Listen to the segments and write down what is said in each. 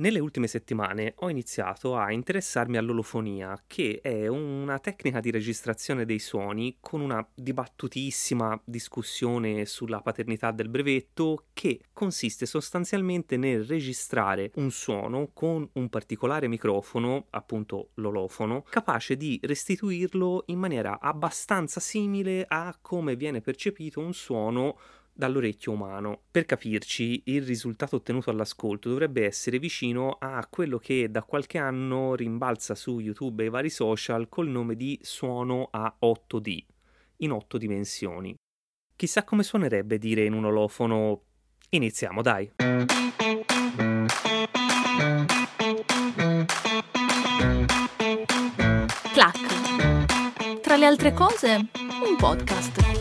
Nelle ultime settimane ho iniziato a interessarmi all'olofonia, che è una tecnica di registrazione dei suoni con una dibattutissima discussione sulla paternità del brevetto che consiste sostanzialmente nel registrare un suono con un particolare microfono, appunto l'olofono, capace di restituirlo in maniera abbastanza simile a come viene percepito un suono dall'orecchio umano. Per capirci, il risultato ottenuto all'ascolto dovrebbe essere vicino a quello che da qualche anno rimbalza su YouTube e i vari social col nome di suono a 8D, in 8 dimensioni. Chissà come suonerebbe dire in un olofono Iniziamo, dai. Clac. Tra le altre cose, un podcast.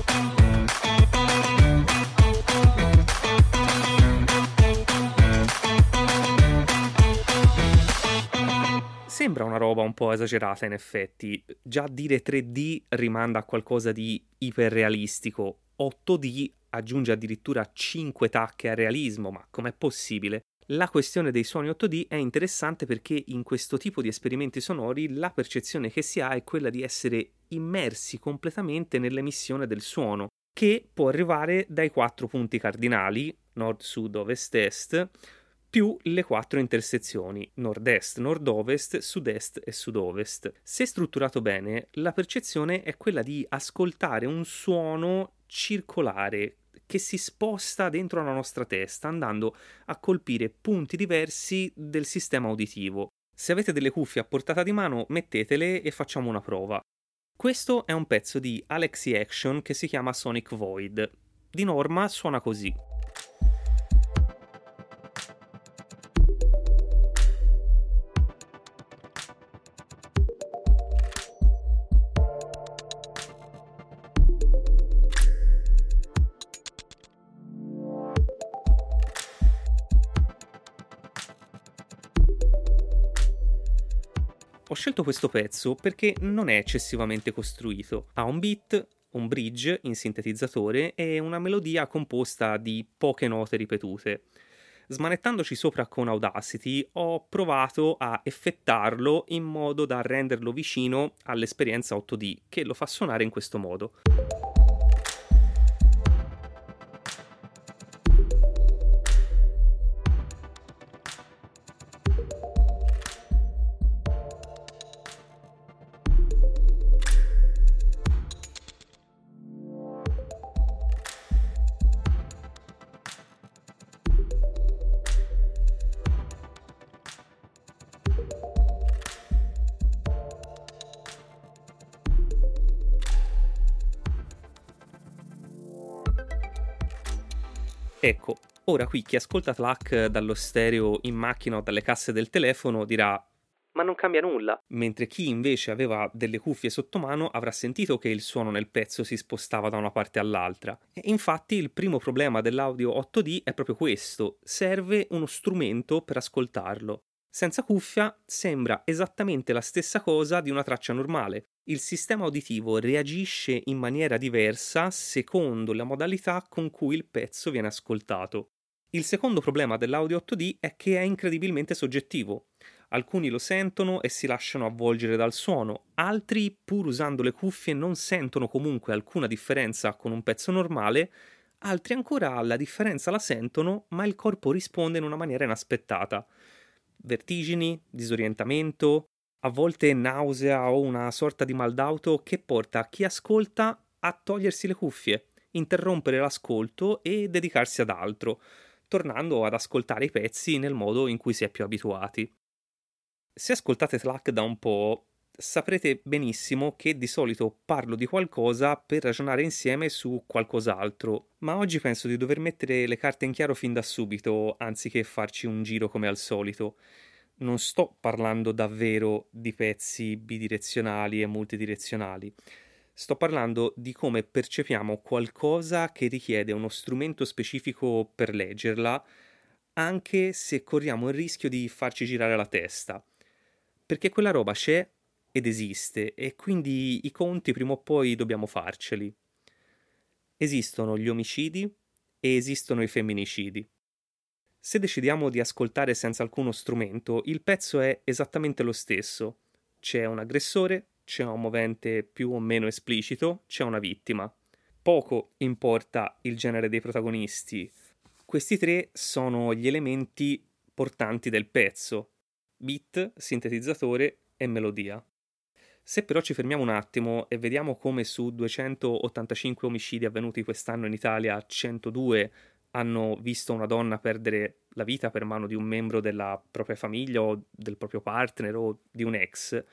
Sembra una roba un po' esagerata in effetti, già dire 3D rimanda a qualcosa di iperrealistico, 8D aggiunge addirittura 5 tacche al realismo, ma com'è possibile? La questione dei suoni 8D è interessante perché in questo tipo di esperimenti sonori la percezione che si ha è quella di essere immersi completamente nell'emissione del suono, che può arrivare dai quattro punti cardinali, nord, sud, ovest, est, più le quattro intersezioni nord-est, nord-ovest, sud-est e sud-ovest. Se strutturato bene, la percezione è quella di ascoltare un suono circolare che si sposta dentro la nostra testa andando a colpire punti diversi del sistema uditivo. Se avete delle cuffie a portata di mano, mettetele e facciamo una prova. Questo è un pezzo di Alexi Action che si chiama Sonic Void. Di norma suona così. Scelto questo pezzo perché non è eccessivamente costruito. Ha un beat, un bridge in sintetizzatore e una melodia composta di poche note ripetute. Smanettandoci sopra con Audacity ho provato a effettarlo in modo da renderlo vicino all'esperienza 8D, che lo fa suonare in questo modo. Ecco, ora qui chi ascolta Tlac dallo stereo in macchina o dalle casse del telefono dirà ma non cambia nulla. Mentre chi invece aveva delle cuffie sotto mano avrà sentito che il suono nel pezzo si spostava da una parte all'altra. E infatti il primo problema dell'audio 8D è proprio questo, serve uno strumento per ascoltarlo. Senza cuffia sembra esattamente la stessa cosa di una traccia normale. Il sistema uditivo reagisce in maniera diversa secondo la modalità con cui il pezzo viene ascoltato. Il secondo problema dell'audio 8D è che è incredibilmente soggettivo. Alcuni lo sentono e si lasciano avvolgere dal suono, altri, pur usando le cuffie, non sentono comunque alcuna differenza con un pezzo normale, altri ancora la differenza la sentono, ma il corpo risponde in una maniera inaspettata vertigini, disorientamento, a volte nausea o una sorta di mal d'auto che porta chi ascolta a togliersi le cuffie, interrompere l'ascolto e dedicarsi ad altro, tornando ad ascoltare i pezzi nel modo in cui si è più abituati. Se ascoltate Slack da un po', saprete benissimo che di solito parlo di qualcosa per ragionare insieme su qualcos'altro, ma oggi penso di dover mettere le carte in chiaro fin da subito, anziché farci un giro come al solito. Non sto parlando davvero di pezzi bidirezionali e multidirezionali. Sto parlando di come percepiamo qualcosa che richiede uno strumento specifico per leggerla, anche se corriamo il rischio di farci girare la testa. Perché quella roba c'è ed esiste e quindi i conti prima o poi dobbiamo farceli. Esistono gli omicidi e esistono i femminicidi. Se decidiamo di ascoltare senza alcuno strumento, il pezzo è esattamente lo stesso. C'è un aggressore, c'è un movente più o meno esplicito, c'è una vittima. Poco importa il genere dei protagonisti. Questi tre sono gli elementi portanti del pezzo: beat, sintetizzatore e melodia. Se però ci fermiamo un attimo e vediamo come su 285 omicidi avvenuti quest'anno in Italia, 102 hanno visto una donna perdere la vita per mano di un membro della propria famiglia o del proprio partner o di un ex,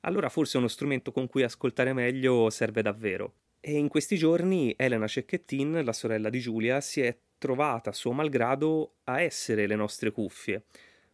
allora forse uno strumento con cui ascoltare meglio serve davvero. E in questi giorni Elena Cecchettin, la sorella di Giulia, si è trovata suo malgrado a essere le nostre cuffie,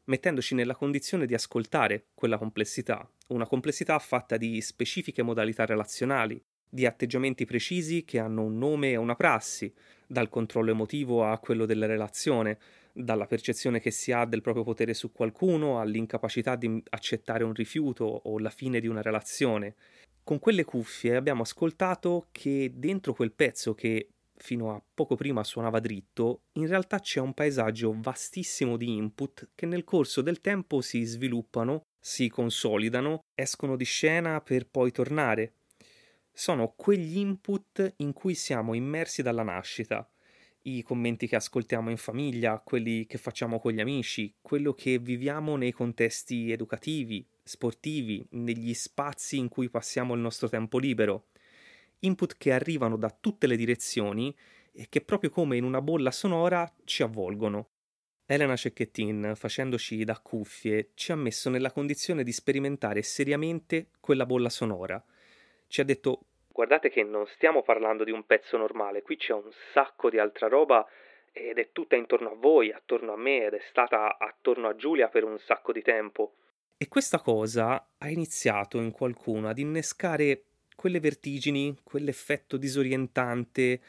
mettendoci nella condizione di ascoltare quella complessità, una complessità fatta di specifiche modalità relazionali, di atteggiamenti precisi che hanno un nome e una prassi, dal controllo emotivo a quello della relazione, dalla percezione che si ha del proprio potere su qualcuno all'incapacità di accettare un rifiuto o la fine di una relazione. Con quelle cuffie abbiamo ascoltato che dentro quel pezzo che fino a poco prima suonava dritto, in realtà c'è un paesaggio vastissimo di input che nel corso del tempo si sviluppano, si consolidano, escono di scena per poi tornare. Sono quegli input in cui siamo immersi dalla nascita i commenti che ascoltiamo in famiglia, quelli che facciamo con gli amici, quello che viviamo nei contesti educativi, sportivi, negli spazi in cui passiamo il nostro tempo libero. Input che arrivano da tutte le direzioni e che proprio come in una bolla sonora ci avvolgono. Elena Cecchettin, facendoci da cuffie, ci ha messo nella condizione di sperimentare seriamente quella bolla sonora. Ci ha detto Guardate che non stiamo parlando di un pezzo normale, qui c'è un sacco di altra roba ed è tutta intorno a voi, attorno a me ed è stata attorno a Giulia per un sacco di tempo. E questa cosa ha iniziato in qualcuno ad innescare quelle vertigini, quell'effetto disorientante,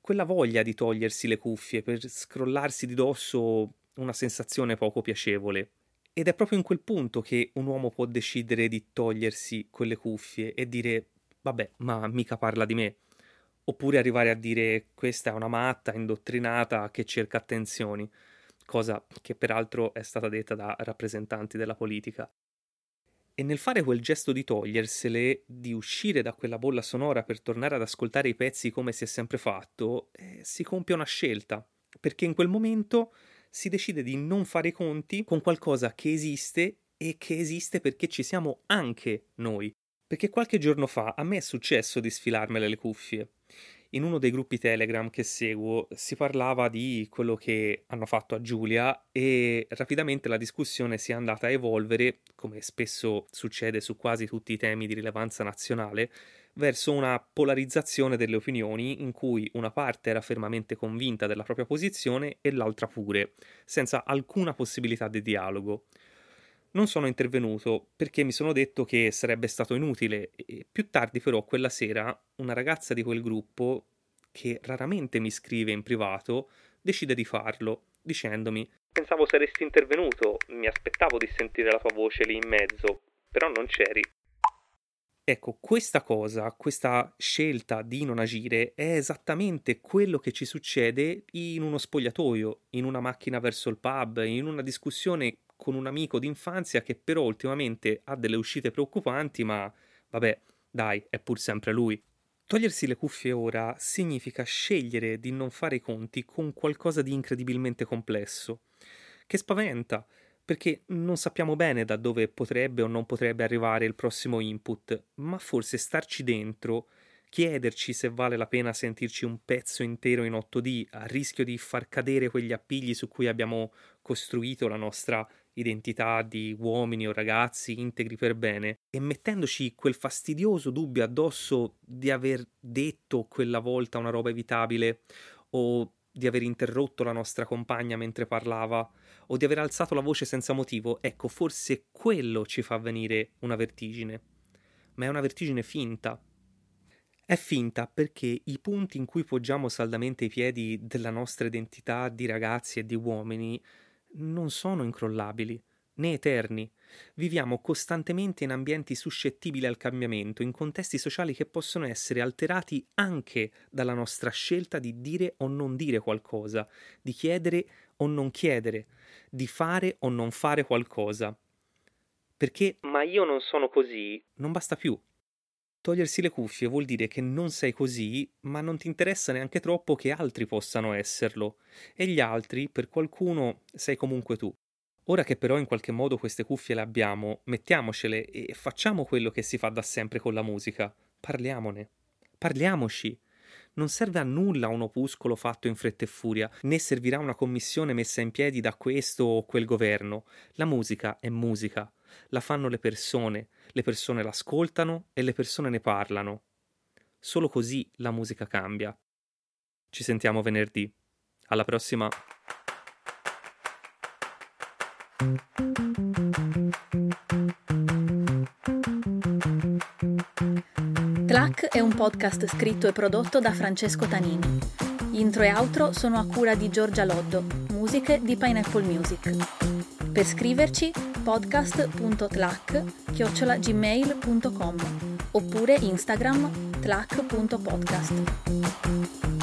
quella voglia di togliersi le cuffie per scrollarsi di dosso una sensazione poco piacevole. Ed è proprio in quel punto che un uomo può decidere di togliersi quelle cuffie e dire vabbè, ma mica parla di me. Oppure arrivare a dire questa è una matta indottrinata che cerca attenzioni, cosa che peraltro è stata detta da rappresentanti della politica. E nel fare quel gesto di togliersele, di uscire da quella bolla sonora per tornare ad ascoltare i pezzi come si è sempre fatto, eh, si compie una scelta, perché in quel momento si decide di non fare i conti con qualcosa che esiste e che esiste perché ci siamo anche noi. Perché qualche giorno fa a me è successo di sfilarmele le cuffie. In uno dei gruppi Telegram che seguo si parlava di quello che hanno fatto a Giulia e rapidamente la discussione si è andata a evolvere, come spesso succede su quasi tutti i temi di rilevanza nazionale, verso una polarizzazione delle opinioni in cui una parte era fermamente convinta della propria posizione e l'altra pure, senza alcuna possibilità di dialogo. Non sono intervenuto perché mi sono detto che sarebbe stato inutile e più tardi però quella sera una ragazza di quel gruppo, che raramente mi scrive in privato, decide di farlo, dicendomi Pensavo saresti intervenuto, mi aspettavo di sentire la tua voce lì in mezzo, però non c'eri. Ecco, questa cosa, questa scelta di non agire è esattamente quello che ci succede in uno spogliatoio, in una macchina verso il pub, in una discussione con un amico d'infanzia che però ultimamente ha delle uscite preoccupanti, ma vabbè, dai, è pur sempre lui. Togliersi le cuffie ora significa scegliere di non fare i conti con qualcosa di incredibilmente complesso, che spaventa, perché non sappiamo bene da dove potrebbe o non potrebbe arrivare il prossimo input, ma forse starci dentro, chiederci se vale la pena sentirci un pezzo intero in 8D a rischio di far cadere quegli appigli su cui abbiamo costruito la nostra identità di uomini o ragazzi integri per bene e mettendoci quel fastidioso dubbio addosso di aver detto quella volta una roba evitabile o di aver interrotto la nostra compagna mentre parlava o di aver alzato la voce senza motivo, ecco, forse quello ci fa venire una vertigine. Ma è una vertigine finta. È finta perché i punti in cui poggiamo saldamente i piedi della nostra identità di ragazzi e di uomini non sono incrollabili né eterni. Viviamo costantemente in ambienti suscettibili al cambiamento, in contesti sociali che possono essere alterati anche dalla nostra scelta di dire o non dire qualcosa, di chiedere o non chiedere, di fare o non fare qualcosa. Perché ma io non sono così non basta più. Togliersi le cuffie vuol dire che non sei così, ma non ti interessa neanche troppo che altri possano esserlo. E gli altri, per qualcuno, sei comunque tu. Ora che però in qualche modo queste cuffie le abbiamo, mettiamocele e facciamo quello che si fa da sempre con la musica. Parliamone. Parliamoci. Non serve a nulla un opuscolo fatto in fretta e furia, né servirà una commissione messa in piedi da questo o quel governo. La musica è musica, la fanno le persone, le persone l'ascoltano e le persone ne parlano. Solo così la musica cambia. Ci sentiamo venerdì. Alla prossima. Tlac è un podcast scritto e prodotto da Francesco Tanini. Intro e outro sono a cura di Giorgia Loddo, musiche di Pineapple Music. Per scriverci podcast.tlac-gmail.com oppure Instagram tlac.podcast.